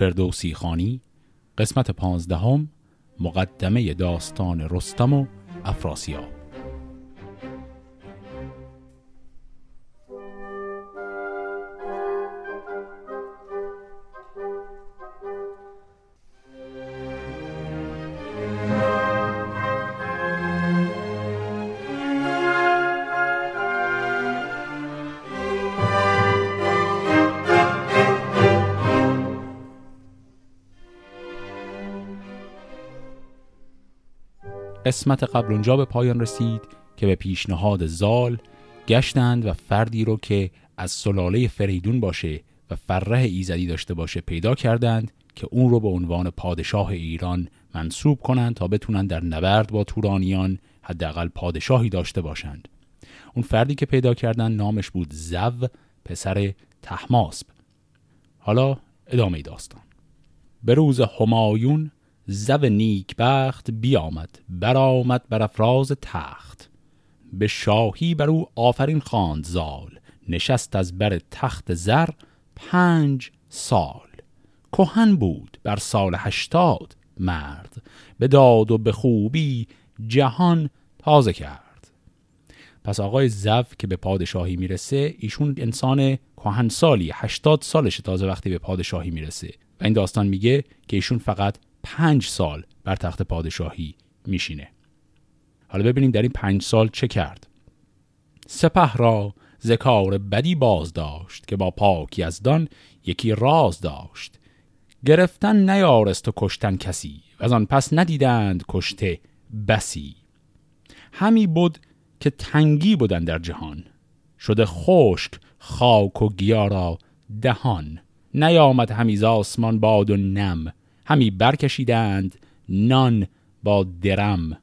فردوسی خانی قسمت پانزدهم مقدمه داستان رستم و افراسیاب. قسمت قبل اونجا به پایان رسید که به پیشنهاد زال گشتند و فردی رو که از سلاله فریدون باشه و فره ایزدی داشته باشه پیدا کردند که اون رو به عنوان پادشاه ایران منصوب کنند تا بتونن در نبرد با تورانیان حداقل پادشاهی داشته باشند. اون فردی که پیدا کردن نامش بود زو پسر تحماسب. حالا ادامه داستان. به روز همایون زو نیک بخت بیامد برآمد بر افراز تخت. به شاهی بر او آفرین خواند زال نشست از بر تخت زر پنج سال. کهن بود بر سال هشتاد مرد به داد و به خوبی جهان تازه کرد. پس آقای زو که به پادشاهی می‌رسه ایشون انسان کهن سالی هشتاد سالش تازه وقتی به پادشاهی می‌رسه. و این داستان میگه که ایشون فقط پنج سال بر تخت پادشاهی میشینه. حالا ببینیم در این پنج سال چه کرد. سپه را ذکار بدی باز داشت که با پاکی از دان یکی راز داشت. گرفتن نیارست و کشتن کسی و از آن پس ندیدند کشته بسی. همی بود که تنگی بودن در جهان. شده خشک خاک و گیارا دهان. نیامد همیز آسمان باد و نم. همی برکشیدند نان با درم.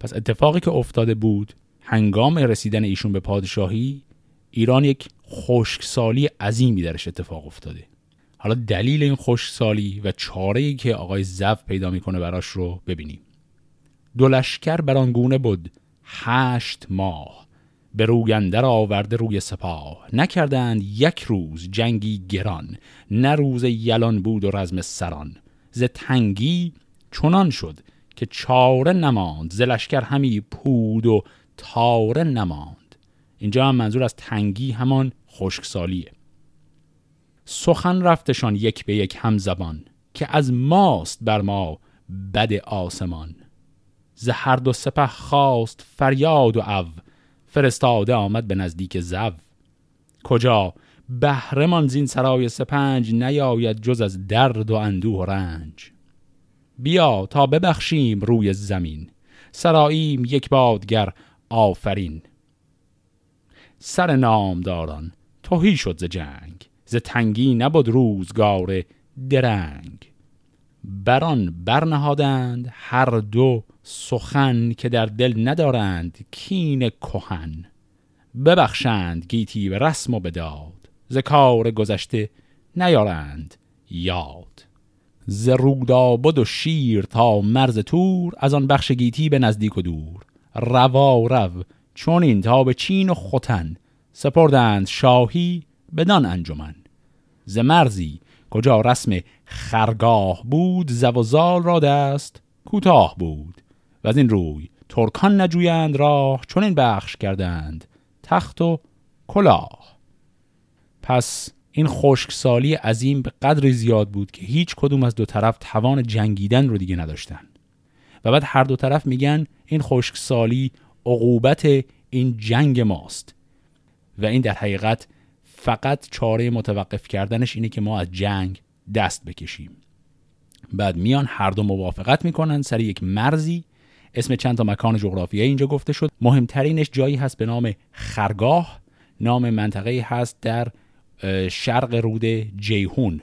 پس اتفاقی که افتاده بود هنگام رسیدن ایشون به پادشاهی ایران یک خشکسالی عظیمی درش اتفاق افتاده. حالا دلیل این خشکسالی و چاره که آقای زف پیدا می‌کنه براش رو ببینیم. دو لشکر برانگونه بود هشت ماه به روگندر آورده روی سپاه. نکردند یک روز جنگی گران نه روز یلان بود و رزم سران. ز تنگی چنان شد که چاره نماند ز لشکر همی پود و تاره نماند. اینجا هم منظور از تنگی همان خشکسالیه. سخن رفتشان یک به یک هم زبان که از ماست بر ما بد آسمان. ز هر دو سپه خواست فریاد و او فرستاده آمد به نزدیک زو. کجا؟ بهرمان زین سرای سپنج نیاید جز از درد و اندوه و رنج. بیا تا ببخشیم روی زمین سراییم یک بادگر آفرین. سر نامداران توهی شد ز جنگ ز تنگی نبود روزگار درنگ. بران برنهادند هر دو سخن که در دل ندارند کین کهن. ببخشند گیتی به رسم و بداد ز کار گذشته نیارند یاد. ز رودابد و شیر تا مرز تور از آن بخش گیتی به نزدیک و دور. روا رو چون این تا به چین و خوتن سپردند شاهی بدان انجمن. ز مرزی کجا رسم خرگاه بود زوزال را دست کوتاه بود. و از این روی ترکان نجویند راه چون این بخش کردند تخت و کلاه. پس این خشکسالی عظیم به قدری زیاد بود که هیچ کدوم از دو طرف توان جنگیدن رو دیگه نداشتن. و بعد هر دو طرف میگن این خشکسالی عقوبت این جنگ ماست. و این در حقیقت فقط چاره متوقف کردنش اینه که ما از جنگ دست بکشیم. بعد میان هر دو موافقت می‌کنن سر یک مرزی. اسم چند تا مکان جغرافیایی اینجا گفته شد. مهمترینش جایی هست به نام خرگاه. نام منطقه هست در شرق رود جیهون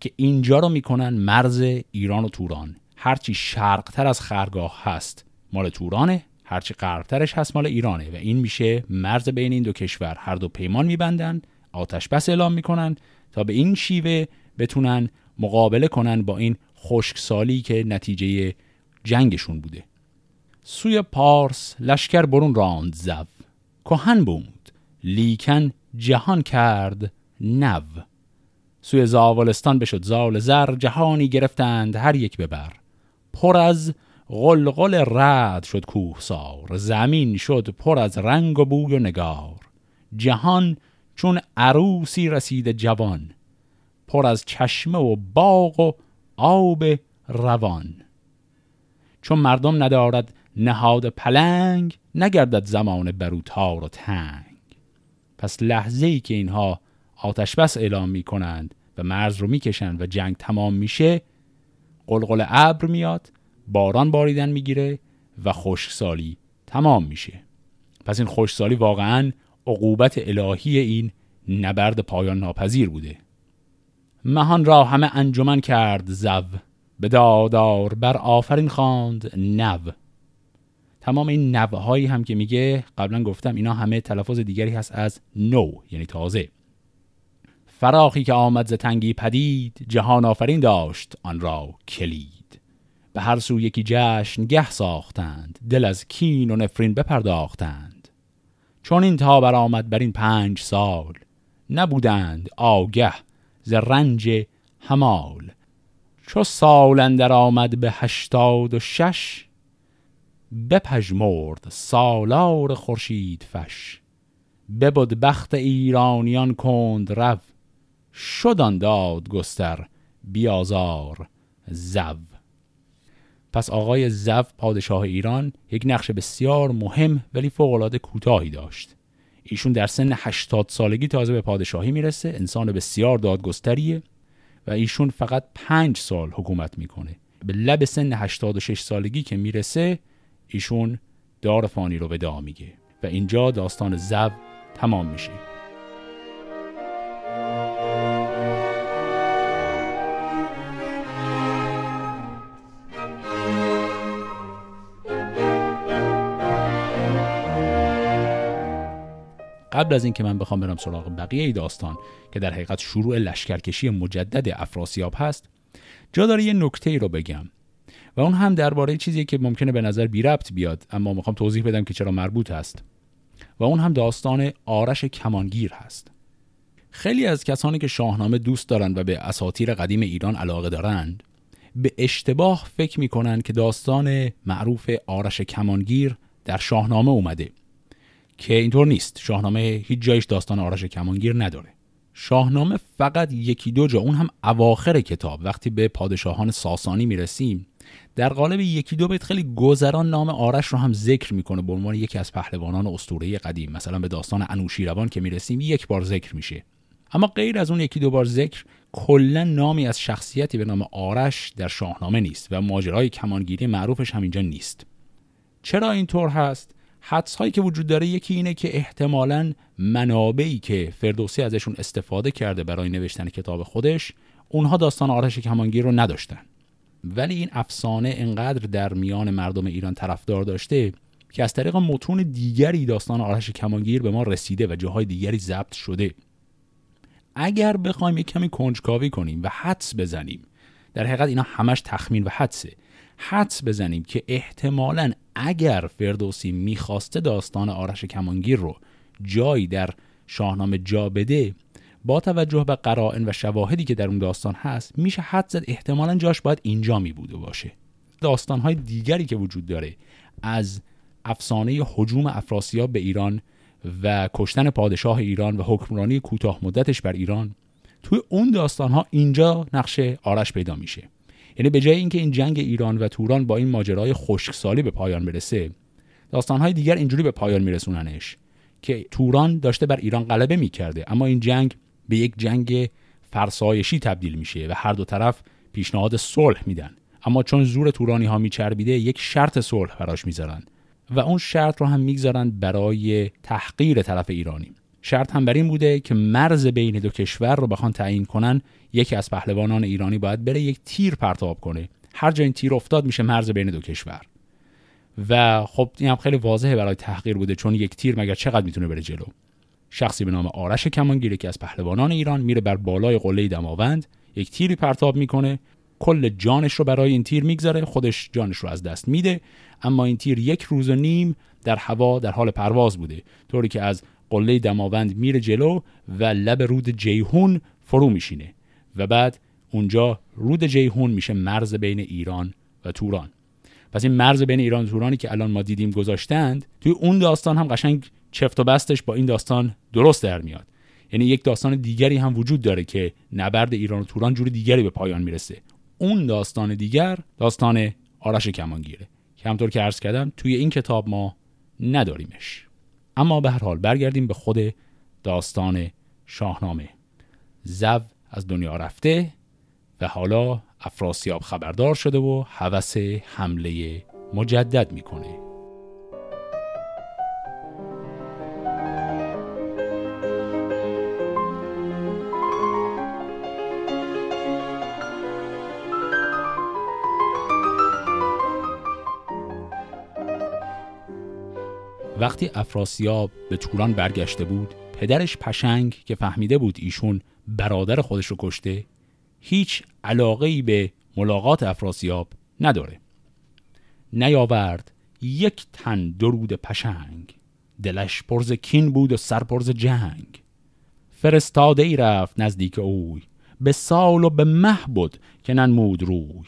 که اینجا رو می‌کنن مرز ایران و توران. هرچی شرقتر از خرگاه هست مال تورانه هرچی غربترش هست مال ایرانه و این میشه مرز بین این دو کشور. هر دو پیمان میبندن آتش بس اعلام می‌کنن تا به این شیوه بتونن مقابله کنن با این خشکسالی که نتیجه جنگشون بوده. سوی پارس لشکر برون راند زو. کهن بود لیکن جهان کرد نو. سوی زاولستان بشد زال زر جهانی گرفتند هر یک ببر پر از غلغل رد شد کوهسار زمین شد پر از رنگ و بوی و نگار. جهان چون عروسی رسید جوان پر از چشمه و باغ و آب روان. چون مردم ندارد نهاد پلنگ نگردد زمان بروتار و تنگ. پس لحظه ای که اینها آتش بس اعلام می کنند و مرز رو می‌کشند و جنگ تمام میشه قلقل ابر میاد باران باریدن می‌گیره و خشکسالی تمام میشه. پس این خشکسالی واقعا عقوبت الهی این نبرد پایان ناپذیر بوده. مهان را همه انجمن کرد زو به دادار بر آفرین خواند نو. تمام این نوهایی هم که میگه قبلا گفتم اینا همه تلفظ دیگری هست از نو یعنی تازه. فراخی که آمد ز تنگی پدید جهان آفرین داشت آن را کلید. به هر سو یکی جشن گه ساختند دل از کین و نفرین بپرداختند. چون این تا برآمد بر این پنج سال نبودند آگه ز رنج همال. چو سال اندر آمد به هشتاد و شش بپژمرد سالار خورشید فش. ببد بخت ایرانیان کند رو شدان داد گستر بیازار زو. پس آقای زو پادشاه ایران یک نقش بسیار مهم ولی فوقالعاده کوتاهی داشت. ایشون در سن 80 سالگی تازه به پادشاهی می‌رسه انسان بسیار دادگستریه و ایشون فقط پنج سال حکومت می‌کنه. به لب سن 86 سالگی که می‌رسه ایشون دار فانی رو ودا میگه و اینجا داستان زو تمام میشه. قبل از اینکه من بخوام برم سراغ بقیه ای داستان که در حقیقت شروع لشکرکشی مجدد افراسیاب هست جا داره یه نکته ای رو بگم. و اون هم درباره چیزی که ممکنه به نظر بی ربط بیاد اما می‌خوام توضیح بدم که چرا مربوط هست. و اون هم داستان آرش کمانگیر هست. خیلی از کسانی که شاهنامه دوست دارند و به اساطیر قدیم ایران علاقه دارند به اشتباه فکر می‌کنند که داستان معروف آرش کمانگیر در شاهنامه اومده. که اینطور نیست. شاهنامه هیچ جایش داستان آرش کمانگیر نداره. شاهنامه فقط یکی دو جا اون هم اواخر کتاب. وقتی به پادشاهان ساسانی می‌رسیم در قالب یکی دو بیت خیلی گذران نام آرش رو هم ذکر می‌کنه. به عنوان یکی از پهلوانان اسطوره قدیم. مثلا به داستان انوشیروان که می‌رسیم یک بار ذکر میشه. اما غیر از اون یکی دو بار ذکر کلا نامی از شخصیتی به نام آرش در شاهنامه نیست و ماجرای کمانگیری معروفش هم اینجا نیست. چرا اینطور هست؟ حدس هایی که وجود داره یکی اینه که احتمالا منابعی که فردوسی ازشون استفاده کرده برای نوشتن کتاب خودش اونها داستان آرش کمانگیر رو نداشتن. ولی این افسانه انقدر در میان مردم ایران طرفدار داشته که از طریق متون دیگری داستان آرش کمانگیر به ما رسیده و جاهای دیگری ضبط شده. اگر بخوایم یک کمی کنجکاوی کنیم و حدس بزنیم در حقیقت اینا همش تخمین و حدسه. حدس بزنیم که احتمالا اگر فردوسی می‌خواسته داستان آرش کمانگیر رو جایی در شاهنامه جا بده با توجه به قرائن و شواهدی که در اون داستان هست میشه حد زد احتمالا جاش باید اینجا می بوده باشه. داستانهای دیگری که وجود داره از افسانه حجوم افراسیاب به ایران و کشتن پادشاه ایران و حکمرانی کوتاه مدتش بر ایران توی اون داستانها اینجا نقش آرش پیدا میشه. یعنی به جای اینکه این جنگ ایران و توران با این ماجرای خشکسالی به پایان برسه داستانهای دیگر اینجوری به پایان میرسوننش که توران داشته بر ایران غلبه می‌کرده اما این جنگ به یک جنگ فرسایشی تبدیل میشه و هر دو طرف پیشنهاد صلح میدن. اما چون زور تورانی ها میچربیده یک شرط صلح براش می‌ذارن و اون شرط رو هم می‌گذارن برای تحقیر طرف ایرانی. شرط هم بر این بوده که مرز بین دو کشور رو بخوان تعیین کنن یکی از پهلوانان ایرانی باید بره یک تیر پرتاب کنه. هر جا این تیر افتاد میشه مرز بین دو کشور. و خب این هم خیلی واضحه برای تحقیر بوده چون یک تیر مگر چقدر می‌تونه بره جلو؟ شخصی به نام آرش کمانگیر که از پهلوانان ایران میره بر بالای قله دماوند یک تیری پرتاب می‌کنه. کل جانش رو برای این تیر می‌گذاره خودش جانش رو از دست میده اما این تیر یک روز و نیم در هوا در حال پرواز بوده طوری که از قله دماوند میره جلو و لب رود جیهون فرو میشینه و بعد اونجا رود جیهون میشه مرز بین ایران و توران. پس این مرز بین ایران و تورانی که الان ما دیدیم گذاشتند توی اون داستان هم قشنگ چفت و بستش با این داستان درست در میاد. یعنی یک داستان دیگری هم وجود داره که نبرد ایران و توران جور دیگری به پایان می‌رسه. اون داستان دیگر داستان آرش کمانگیره. که همطور که عرض کردم توی این کتاب ما نداریمش. اما به هر حال برگردیم به خود داستان شاهنامه. زو از دنیا رفته و حالا افراسیاب خبردار شده و هوس حمله مجدد می‌کنه. وقتی افراسیاب به توران برگشته بود پدرش پشنگ که فهمیده بود ایشون برادر خودش رو کشته هیچ علاقه ای به ملاقات افراسیاب نداره. نیاورد یک تن درود پشنگ دلش پرز کین بود و سرپرز جنگ. فرستاده ای رفت نزدیک اوی به سال و به مه بود که ننمود روی.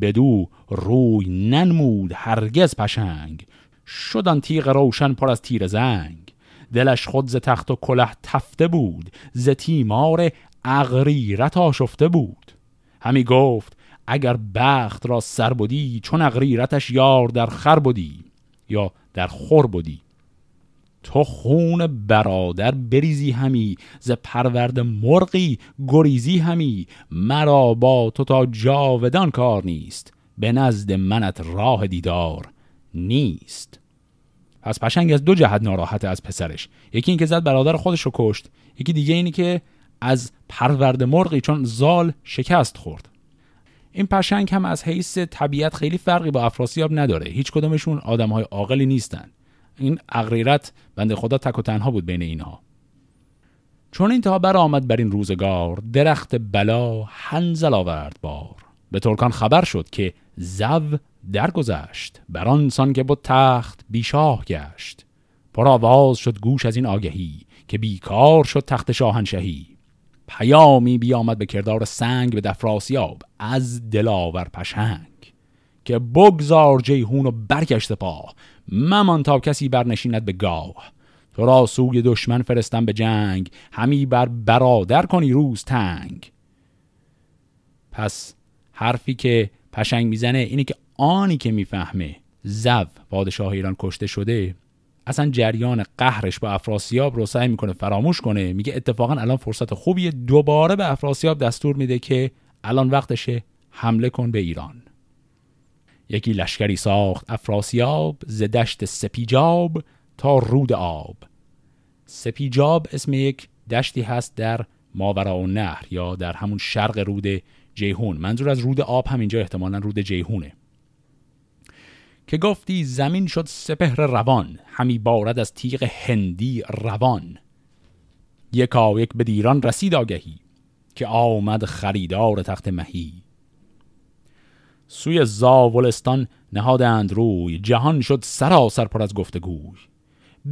بدو روی ننمود هرگز پشنگ شدن تیغ روشن پر از تیر زنگ. دلش خود ز تخت و کله تفته بود ز تیمار اغریرت آشفته بود. همی گفت اگر بخت را سر بودی چون اغریرتش یار در خر بودی یا در خور بودی تو خون برادر بریزی همی ز پرورد مرغی گریزی همی. مرا با تو تا جاودان کار نیست به نزد منت راه دیدار. نیست. پس پشنگ از دو جهت ناراحته از پسرش. یکی اینکه زد برادر خودش رو کشت. یکی دیگه اینی که از پرورد مرغی چون زال شکست خورد. این پشنگ هم از حیث طبیعت خیلی فرقی با افراسیاب نداره. هیچ کدومشون آدم های عاقلی نیستن. این اغریرت بنده خدا تک و تنها بود بین اینها. چون این تا آمد بر این روزگار درخت بلا هنزل آورد بار. به ترکان خبر شد که زو درگذشت بر آن که بود تخت بیشاه گشت. پر آواز شد گوش از این آگهی که بیکار شد تخت شاهنشهی پیامی بیامد به کردار سنگ به دفراسیاب از دلاور پشنگ که بگذار جیهون و برگشت پا ممان تا کسی برنشیند به گاه. تو را سوی دشمن فرستم به جنگ همی بر برادر کنی روز تنگ. پس حرفی که پشنگ می‌زنه اینه که آنی که می‌فهمه زو پادشاه ایران کشته شده اصلا جریان قهرش با افراسیاب رو سعی می‌کنه فراموش کنه. میگه اتفاقا الان فرصت خوبیه دوباره به افراسیاب دستور میده که الان وقتشه حمله کن به ایران. یکی لشکری ساخت افراسیاب ز دشت سپیجاب تا رود آب. سپیجاب اسم یک دشتی هست در ماورا و نهر یا در همون شرق رود جیهون. منظور از رود آب هم اینجا احتمالا رود جیهونه. که گفتی زمین شد سپهر روان همی بارد از تیغ هندی روان. یکا یک به دیران رسید آگهی که آمد خریدار تخت مهی. سوی زاولستان نهادند روی جهان شد سراسر پر از گفتگوی.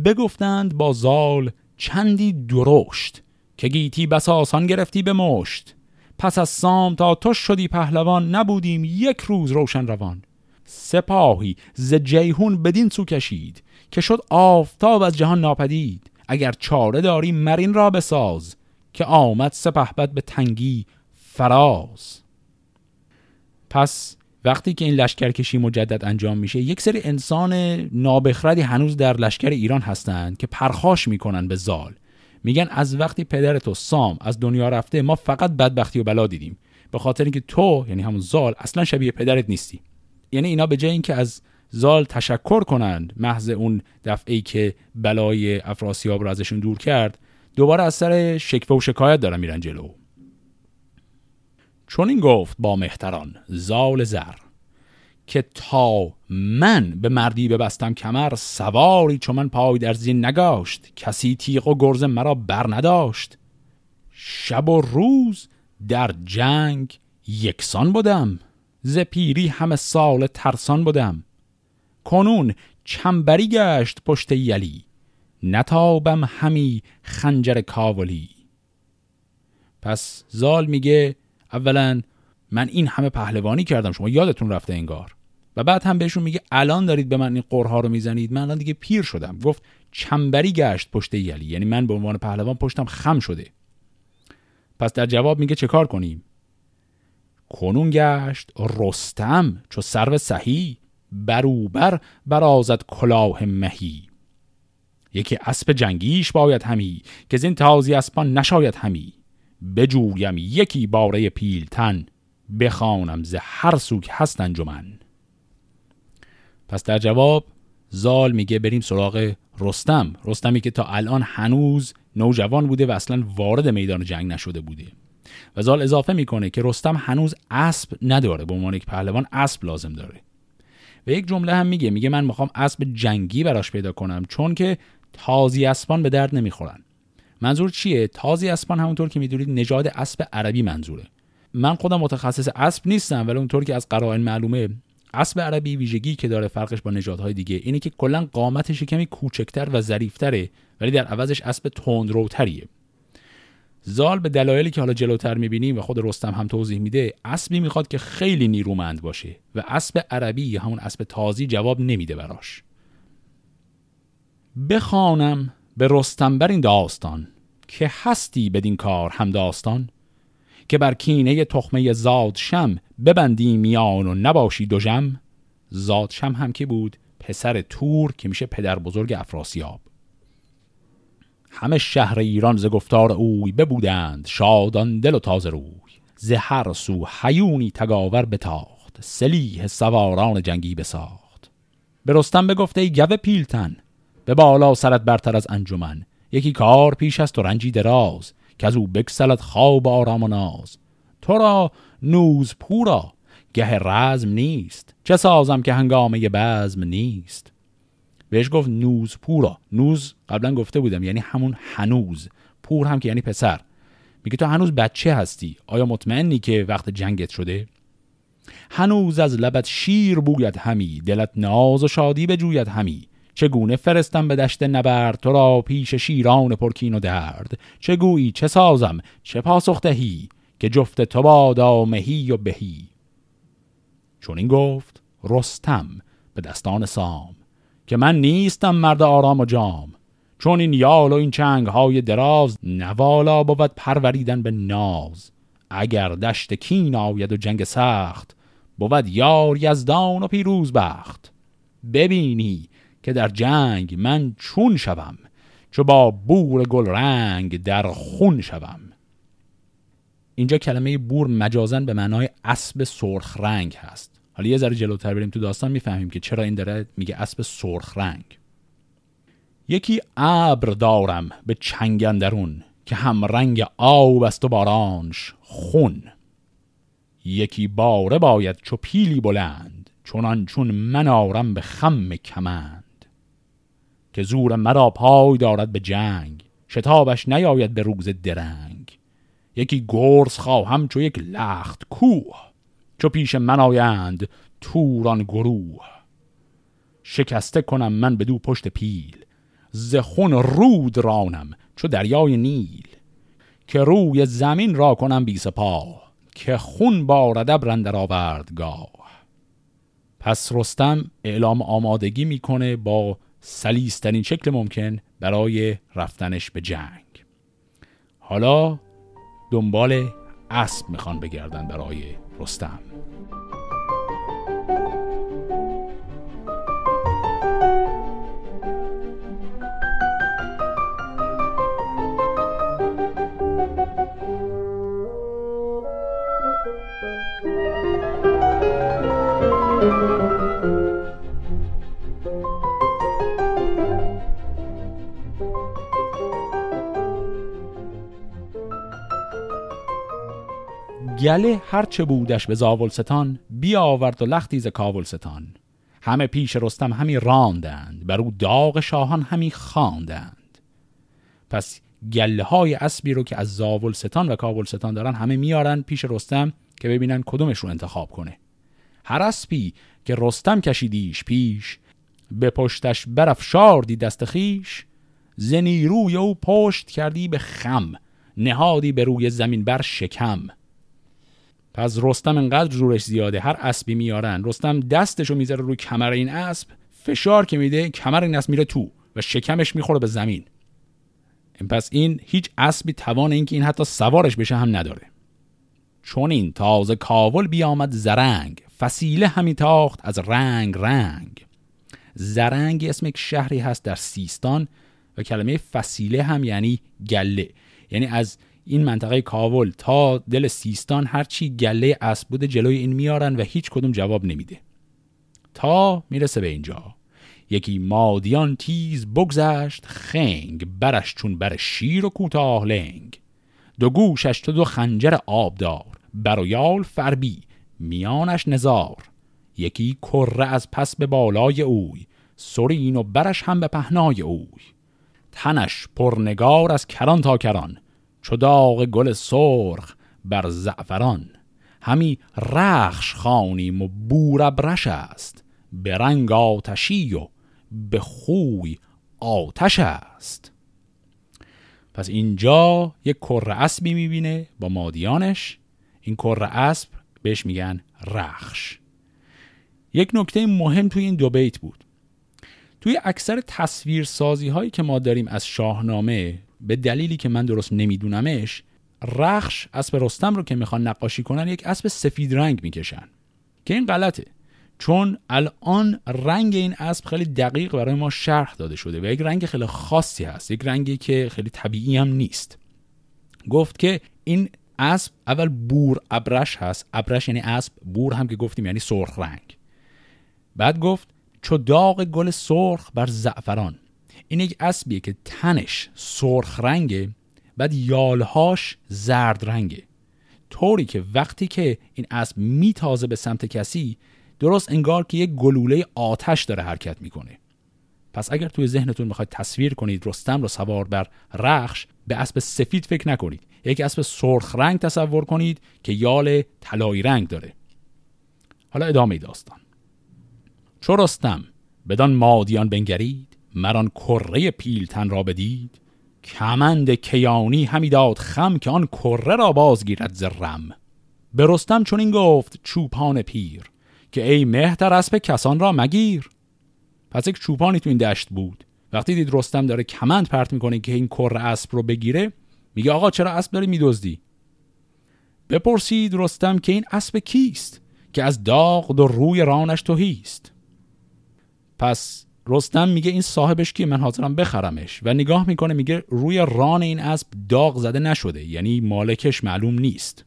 بگفتند با زال چندی درشت که گیتی بس آسان گرفتی به مشت. پس از سام تا تو شدی پهلوان نبودیم یک روز روشن روان. سپاهی ز جیهون بدین سو کشید که شد آفتاب از جهان ناپدید. اگر چاره داری مرین را بساز که آمد سپهبد به تنگی فراز. پس وقتی که این لشکرکشی مجدد انجام میشه یک سری انسان نابخردی هنوز در لشکر ایران هستند که پرخاش می‌کنن به زال. میگن از وقتی پدر تو سام از دنیا رفته ما فقط بدبختی و بلا دیدیم. به خاطر اینکه تو یعنی همون زال اصلا شبیه پدرت نیستی. یعنی اینا به جای اینکه از زال تشکر کنند محض اون دفعه ای که بلای افراسیاب رو ازشون دور کرد دوباره از سر شکوه و شکایت دارن میرن جلو. چون این گفت با مهتران زال زر که تا من به مردی ببستم کمر سواری چون من پای در زین نگاشت کسی تیغ و گرز مرا بر نداشت. شب و روز در جنگ یکسان بودم. ز پیری همه سال ترسان بودم کنون چنبری گشت پشت یلی نتابم همی خنجر کاولی. پس زال میگه اولا من این همه پهلوانی کردم شما یادتون رفته انگار. و بعد هم بهشون میگه الان دارید به من این قرها رو می‌زنید. من الان دیگه پیر شدم. گفت چنبری گشت پشت یلی. یعنی من به عنوان پهلوان پشتم خم شده. پس در جواب میگه چه کار کنیم؟ کنون گشت رستم چو سرو سهی بروبر برازد کلاه مهی. یکی اسب جنگیش باید همی که زین تازی اسبان نشاید همی. بجویم یکی باره پیلتن بخوانم ز هر سوک هست انجمن. پس در جواب زال میگه بریم سراغ رستم. رستمی که تا الان هنوز نوجوان بوده و اصلا وارد میدان جنگ نشده بوده. و زال اضافه می‌کنه که رستم هنوز اسب نداره به عنوان یک پهلوان اسب لازم داره. و یک جمله هم میگه میگه من می‌خوام اسب جنگی براش پیدا کنم چون که تازی اسبان به درد نمی‌خورن. منظور چیه؟ تازی اسبان همونطور که می‌دونید نژاد اسب عربی منظوره. من خودم متخصص اسب نیستم ولی اونطور که از قرائن معلومه اسب عربی ویژگی که داره فرقش با نژادهای دیگه اینه که کلا قامتش کمی کوچکتر و ظریفتره ولی در عوضش اسب تندروتریه. زال به دلایلی که حالا جلوتر می‌بینیم و خود رستم هم توضیح میده اسبی می‌خواد که خیلی نیرومند باشه و اسب عربی یا همون اسب تازی جواب نمیده براش. بخوانم به رستم بر این داستان که هستی بدین کار هم داستان که بر کینه تخمه زادشم ببندی میان و نباشی دوژم زادشم هم که بود؟ پسر تور که میشه پدر بزرگ افراسیاب. همه شهر ایران ز گفتار اوی ببودند شادان دل و تازه روی. ز هر سو حیونی تگاور بتاخت سلیح سواران جنگی بساخت. به رستم بگفته ای گوه پیلتن به بالا سرت برتر از انجمن. یکی کار پیش است و رنجی دراز که از او بکسلت خواب آرام و ناز. تو را نوز پورا گه رزم نیست چه سازم که هنگامه بزم نیست. بهش گفت نوز پورا. نوز قبلا گفته بودم یعنی همون هنوز. پور هم که یعنی پسر. میگه تو هنوز بچه هستی. آیا مطمئنی که وقت جنگت شده؟ هنوز از لبت شیر بوید همی. دلت ناز و شادی بجوید همی. چگونه فرستم به دشت نبرد؟ تو را پیش شیران پرکین و درد. چه چه سازم؟ چه پاسخ دهی؟ که جفت تو بادا مهی و بهی. چون این گفت رستم به دستان سام. که من نیستم مرد آرام و جام. چون این یال و این چنگ های دراز نوالا بود پروریدن به ناز. اگر دشت کین آید و جنگ سخت بود یار یزدان و پیروز بخت. ببینی که در جنگ من چون شوم چو با بور گل رنگ در خون شوم. اینجا کلمه بور مجازن به معنای اسب سرخ رنگ هست. حالا یه ذره جلوتر بریم تو داستان می‌فهمیم که چرا این داره میگه اسب سرخ رنگ. یکی ابر دارم به چنگندرون که هم رنگ آب است و بارانش خون. یکی باره باید چو پیلی بلند چونان چون من آرم به خم کمند. که زور مرا پای دارد به جنگ شتابش نیاید به روز درنگ. یکی گرز خواهم چو یک لخت کوه. چو پیش من آیند توران گروه. شکسته کنم من به دو پشت پیل زخون رود رانم چو دریای نیل. که روی زمین را کنم بی سپاه که خون باردب رندر آوردگاه. پس رستم اعلام آمادگی می‌کنه با سلیسترین شکل ممکن برای رفتنش به جنگ. حالا دنبال اسب می‌خوان بگردن برای رستم گله هرچه بودش به زاولستان بیاورد و لختی ز کاولستان. همه پیش رستم همی راندند بر او داغ شاهان همی خواندند. پس گله های اسبی رو که از زاولستان و کاولستان دارن همه میارن پیش رستم که ببینن کدومش رو انتخاب کنه. هر اسبی که رستم کشیدیش پیش به پشتش برافشاردی دست خیش زنیروی او پشت کردی به خم نهادی به روی زمین بر شکم. پس رستم انقدر زورش زیاده هر اسبی میارن. رستم دستشو می‌ذاره روی کمر این اسب فشار که میده کمر این اسب میره تو و شکمش می‌خوره به زمین. پس این هیچ اسبی توان اینکه این حتی سوارش بشه هم نداره. چون این تازه کاول بیامد زرنگ فسیله همی تاخت از رنگ رنگ. زرنگ اسم یک شهری هست در سیستان و کلمه فسیله هم یعنی گله. یعنی از این منطقه کاول تا دل سیستان هرچی گله اسب بوده جلوی این میارن و هیچ کدوم جواب نمیده. تا می‌رسه به اینجا. یکی مادیان تیز بگذشت خنگ برش چون بر شیر و کوتاه لنگ. دو گوشش تو دو خنجر آبدار بر و یال فربی میانش نزار. یکی کره از پس به بالای اوی سرین و برش هم به پهنای اوی. تنش پرنگار از کران تا کران چو داغ گل سرخ بر زعفران. همی رخش خانیم و بوربرش است به رنگ آتشی و به خوی آتش است. پس اینجا یک کره اسبی می‌بینه با مادیانش. این کره اسب بهش میگن رخش. یک نکته مهم توی این دو بیت بود. توی اکثر تصویر سازی هایی که ما داریم از شاهنامه به دلیلی که من درست نمیدونمش رخش اسب رستم رو که می‌خوان نقاشی کنن یک اسب سفید رنگ می‌کشن. که این غلطه. چون الان رنگ این اسب خیلی دقیق برای ما شرح داده شده و یک رنگ خیلی خاصی هست یک رنگی که خیلی طبیعی هم نیست. گفت که این اسب اول بور ابرش هست. ابرش یعنی اسب بور هم که گفتیم یعنی سرخ رنگ. بعد گفت چو داغ گل سرخ بر زعفران. این یک اسبیه که تنش سرخ رنگه بعد یالهاش زرد رنگه. طوری که وقتی که این اسب میتازه به سمت کسی درست انگار که یک گلوله آتش داره حرکت می‌کنه. پس اگر توی ذهنتون می‌خواید تصویر کنید رستم رو سوار بر رخش به اسب سفید فکر نکنید. یک اسب سرخ رنگ تصور کنید که یال طلایی رنگ داره. حالا ادامه داستان. چو رستم بدان مادیان بنگرید مران کره پیلتن را بدید. کمند کیانی همی داد خم که آن کره را بازگیرد زرم به رستم چون این گفت چوپان پیر که ای مهتر اسب کسان را مگیر. پس یک چوپانی تو این دشت بود. وقتی دید رستم داره کمند پرت می‌کنه که این کره اسب رو بگیره میگه آقا چرا اسب داری میدزدی؟ بپرسید رستم که این اسب کیست که از داغ و روی رانش توهیست. پس رستم میگه این صاحبش که من حاضرم بخرمش. و نگاه می‌کنه میگه روی ران این اسب داغ زده نشده یعنی مالکش معلوم نیست.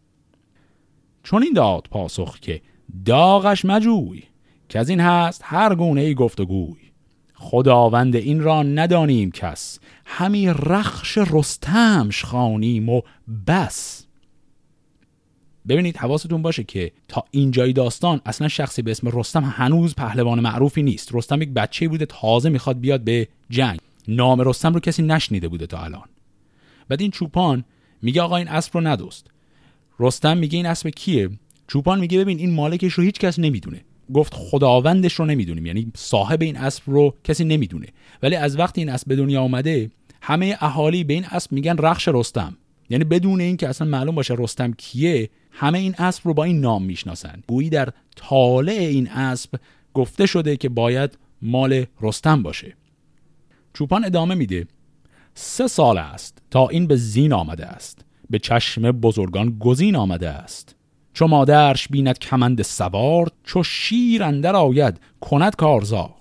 چون این داد پاسخ که داغش مجوی که از این هست هر گونه ای گفتگوی. خداوند این را ندانیم کس. همی رخش رستمش خانیم و بس. ببینید حواستون باشه که تا اینجای داستان اصلا شخصی به اسم رستم هنوز پهلوان معروفی نیست. رستم یک بچه بوده تازه می‌خواد بیاد به جنگ. نام رستم رو کسی نشنیده بوده تا الان. بعد این چوپان میگه آقا این اسب رو ندوست. رستم میگه این اسب کیه؟ چوپان میگه ببین این مالکش رو هیچ کس نمی‌دونه. گفت خداوندش رو نمی‌دونیم. یعنی صاحب این اسب رو کسی نمی‌دونه. ولی از وقتی این اسب به دنیا آمده همه اهالی به این اسب میگن رخش رستم. یعنی بدون اینکه اصلا معلوم باشه رستم کیه همه این اسب رو با این نام می‌شناسن گویی در طالع این اسب گفته شده که باید مال رستم باشه. چوپان ادامه میده. سه سال است تا این به زین آمده است. به چشم بزرگان گزین آمده است. چو مادرش بیند کمند سوار چو شیر اندر آید کند کارزار.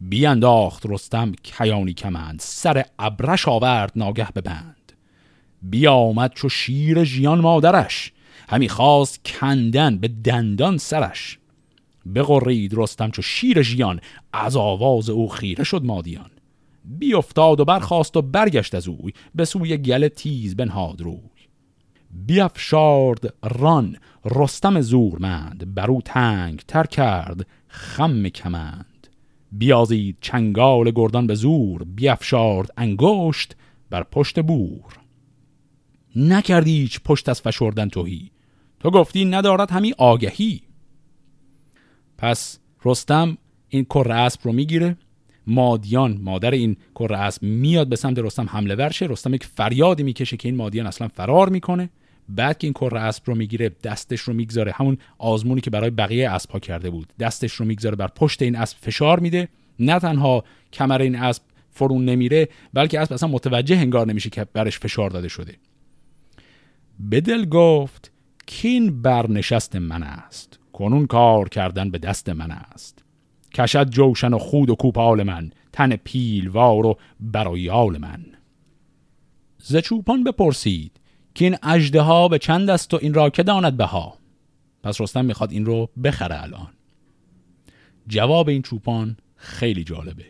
بیانداخت رستم کیانی کمند سر ابرش آورد ناگه ببند بیامد چو شیر ژیان مادرش. همی خواست کندن به دندان سرش. بغرید رستم چو شیر ژیان از آواز او خیره شد مادیان. بیافتاد و برخاست و برگشت از اوی به سوی گل تیز بنهاد روی. بیافشارد ران رستم زورمند برو تنگ تر کرد خم کمند. بیازید چنگال گردان به زور بیافشارد انگشت بر پشت بور. نکردی پشت از فشردن توهی تو گفتی ندارد همی آگهی. پس رستم این کر اسب رو می‌گیره. مادیان مادر این کره اسب میاد به سمت رستم حمله ورشه. رستم یک فریادی می‌کشه که این مادیان اصلا فرار می‌کنه. بعد که این کره اسب رو می‌گیره دستش رو می‌گذاره. همون آزمونی که برای بقیه اسب کرده بود. دستش رو می‌گذاره بر پشت این اسب فشار میده. نه تنها کمر این اسب فرون نمیره بلکه اسب اصلا متوجه هنگار نمیشه که برش فشار داده شده. به دل گفت کین برنشست من است. کنون کار کردن به دست من است. کشد جوشن و خود و کوپال من تن پیلوار و برایال من. ز چوپان بپرسید که این اجده ها به چند است و این را که داند بها؟ پس رستم می‌خواد این رو بخره الان. جواب این چوپان خیلی جالبه.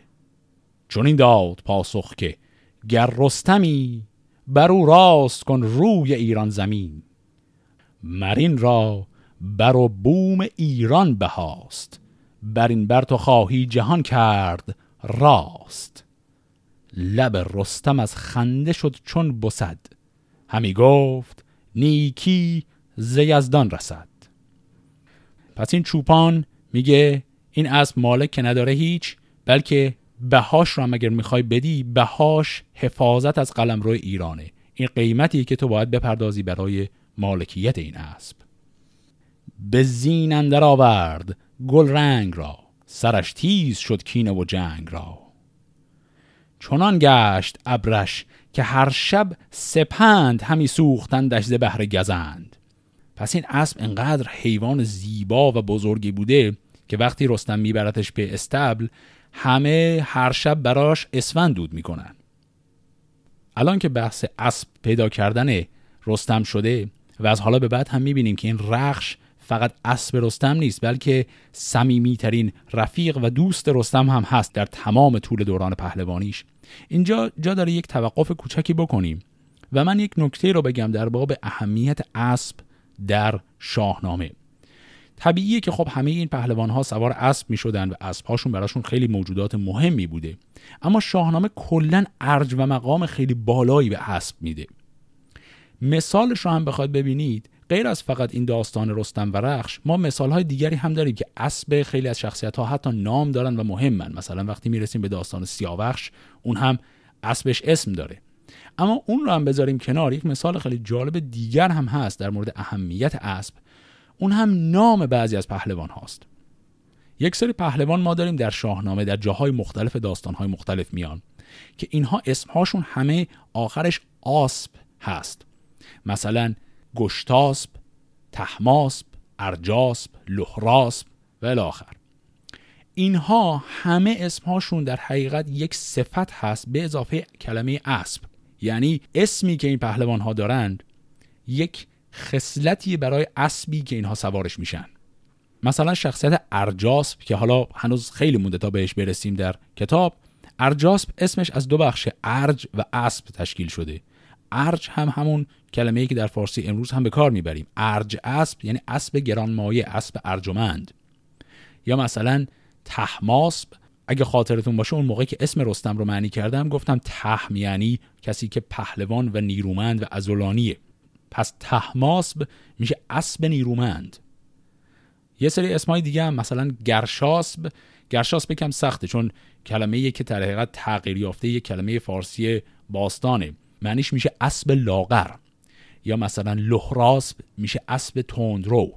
چون این داد پاسخ که گر رستمی بر او راست کن روی ایران زمین. مرین را بر و بوم ایران بهاست. بر این بر تو خواهی جهان کرد راست. لب رستم از خنده شد چون بسد. همی گفت نیکی ز یزدان رسد. پس این چوپان میگه این اسب مالک که نداره هیچ بلکه بهاش رو هم اگر می‌خوای بدی؟ بهاش حفاظت از قلم روی ایرانه. این قیمتی که تو باید بپردازی برای مالکیت این اسب. به زین اندر آورد گل رنگ را سرش تیز شد کینه و جنگ را. چنان گشت ابرش که هر شب سپند همی سوختندش ز بهر گزند. پس این اسب انقدر حیوان زیبا و بزرگی بوده که وقتی رستم میبرتش به استبل همه هر شب براش اسفند دود می‌کنن. الان که بحث اسب پیدا کردن رستم شده و از حالا به بعد هم می‌بینیم که این رخش فقط اسب رستم نیست بلکه صمیمیترین رفیق و دوست رستم هم هست در تمام طول دوران پهلوانیش. اینجا جا داره یک توقف کوچکی بکنیم و من یک نکته رو بگم در باب اهمیت اسب در شاهنامه. طبیعیه که خب همه این پهلوان ها سوار اسب می شدن و اسب هاشون براشون خیلی موجودات مهمی بوده. اما شاهنامه کلا ارج و مقام خیلی بالایی به اسب میده. مثالش رو هم بخواد ببینید غیر از فقط این داستان رستم و رخش ما مثال های دیگری هم داریم که اسب خیلی از شخصیت ها حتی نام دارن و مهمن. مثلا وقتی می‌رسیم به داستان سیاوخش اون هم اسبش اسم داره. اما اون رو هم بذاریم کنار یک مثال خیلی جالب دیگر هم هست در مورد اهمیت اسب. اون هم نام بعضی از پهلوان هاست. یک سری پهلوان ما داریم در شاهنامه در جاهای مختلف داستانهای مختلف میان که اینها اسمهاشون همه آخرش آسب هست. مثلا گشتاسب تحماسب ارجاسب لحراسب و الاخر اینها همه اسمهاشون در حقیقت یک صفت هست به اضافه کلمه اسب. یعنی اسمی که این پهلوان ها دارند یک خصلتی برای اسبی که اینها سوارش میشن. مثلا شخصیت ارجاسب که حالا هنوز خیلی مونده تا بهش برسیم در کتاب ارجاسب اسمش از دو بخش ارج و اسب تشکیل شده. ارج هم همون کلمه ای که در فارسی امروز هم به کار می‌بریم. ارج اسب یعنی اسب گرانمایه اسب ارجمند. یا مثلا تحماسب اگه خاطرتون باشه اون موقعی که اسم رستم رو معنی کردم گفتم تحم یعنی کسی که پهلوان و نیرومند و ازولانیه پس تحماسب میشه اسب نیرومند. یه سری اسمای دیگه هم مثلا گرشاسب. گرشاسب کم سخته چون کلمه که در حقیقت تغییر یافته یه کلمه فارسی باستانه. معنیش میشه اسب لاغر. یا مثلا لحراسب میشه اسب تندرو.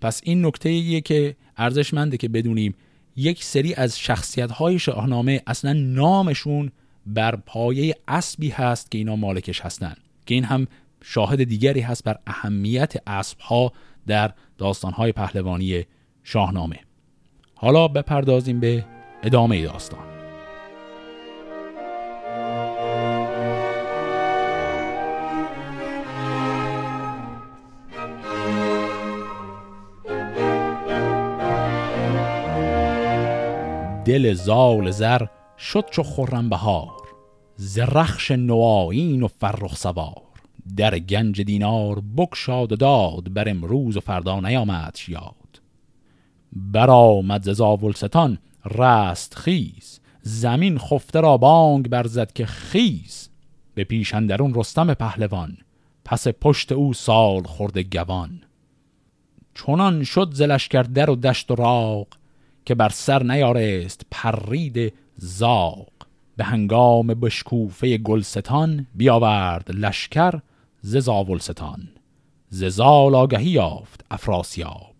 پس این نکته ایه که ارزشمنده که بدونیم یک سری از شخصیت های شاهنامه اصلا نامشون بر پایه اسبی هست که اینا مالکش هستن. که این هم شاهد دیگری هست بر اهمیت اسب ها در داستان های پهلوانی شاهنامه. حالا بپردازیم به ادامه داستان. دل زال زر شد چو خرم بهار زرخش نوایین و فرخ سوار. در گنج دینار بکشاد و داد بر امروز و فردا نیامد یاد برآمد ز زاولستان رست خیز. زمین خفته را بانگ برزد که خیز. به پیش اندرون رستم پهلوان پس پشت او سال خورده گوان. چنان شد زلش در و دشت و راق که بر سر نیارست پرید زاغ. به هنگام بشکوفه گلستان بیاورد لشکر ز زاولستان. ز زال آگهی یافت افراسیاب.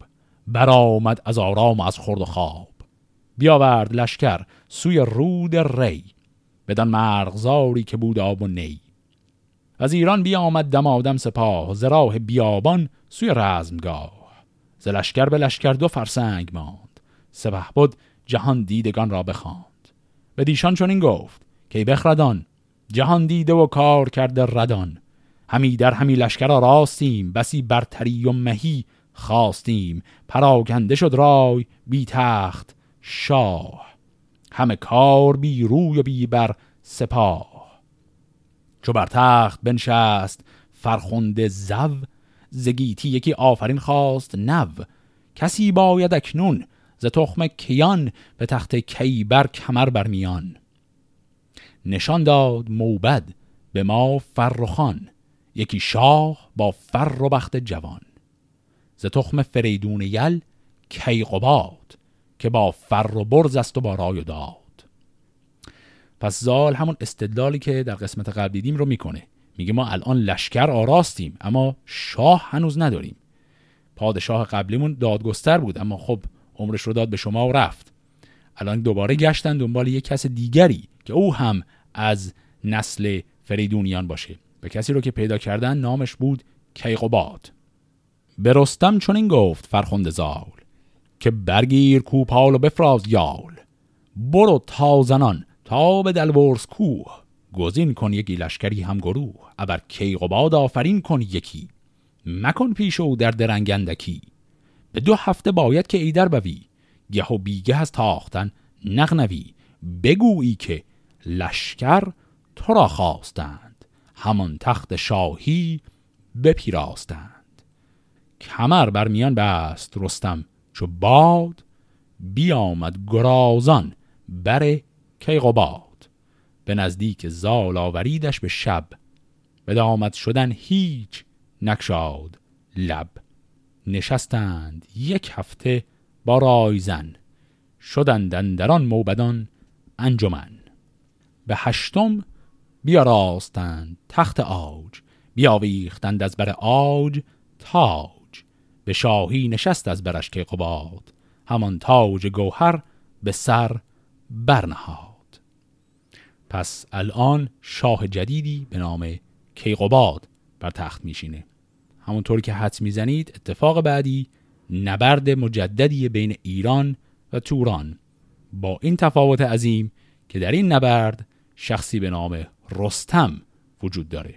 برآمد از آرام و از خورد و خواب. بیاورد لشکر سوی رود ری بدان مرغزاری که بود آب و نی. از ایران بیامد دمادم سپاه ز راه بیابان سوی رزمگاه. ز لشکر به لشکر دو فرسنگ ماند. سپه بود جهان دیدگان را بخواند. به دیشان چون این گفت که بخردان جهان دیده و کار کرده ردان. همی در همی لشکر را راستیم بسی برتری و مهی خواستیم. پراکنده شد رای بی تخت شاه. همه کار بی روی و بی بر سپاه. چو بر تخت بنشست فرخنده زو زگیتی یکی آفرین خواست نو. کسی باید اکنون ز تخم کیان به تخت کیبر کمر برمیان نشان داد موبد به ما فرخان یکی شاه با فر و بخت جوان. ز تخم فریدون یل کیقباد که با فر و برز است و با رای و داد. پس زال همون استدلالی که در قسمت قبل دیدیم رو می‌کنه. میگه ما الان لشکر آراستیم اما شاه هنوز نداریم. پادشاه قبلیمون دادگستر بود اما خب عمرش رو داد به شما و رفت. الان دوباره گشتن دنبال یک کس دیگری که او هم از نسل فریدونیان باشه. به کسی رو که پیدا کردن نامش بود کیقوباد. به رستم این گفت فرخنده زال که برگیر کوپال و بفراز یال. برو تازنان تا به دلورس کوه. گزین کن یکی لشکری هم گروه. ابر کیقوباد آفرین کن یکی. مکن پیش او در درنگندکی به دو هفته باید که ایدر بوی. گه و بیگه از تاختن نغنوی. بگویی که لشکر تو را خواستند. همان تخت شاهی بپیراستند. کمر بر میان بست رستم چو باد. بیامد گرازان بر کیقوباد به نزدیک زال آوریدش به شب. به دامت شدن هیچ نکشاد لب. نشستند یک هفته با رایزن. شدند در آن موبدان انجمن. به هشتم بیاراستند تخت آج بیاویختند از بر آج تاج. به شاهی نشست از برش که قباد. همان تاج گوهر به سر برنهاد. پس الان شاه جدیدی به نام کیقوباد بر تخت میشینه. همونطور که حد می‌زنید اتفاق بعدی نبرد مجددی بین ایران و توران با این تفاوت عظیم که در این نبرد شخصی به نام رستم وجود داره.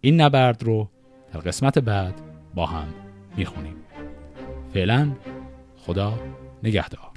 این نبرد رو در قسمت بعد با هم می‌خونیم. فعلا خدا نگهدار.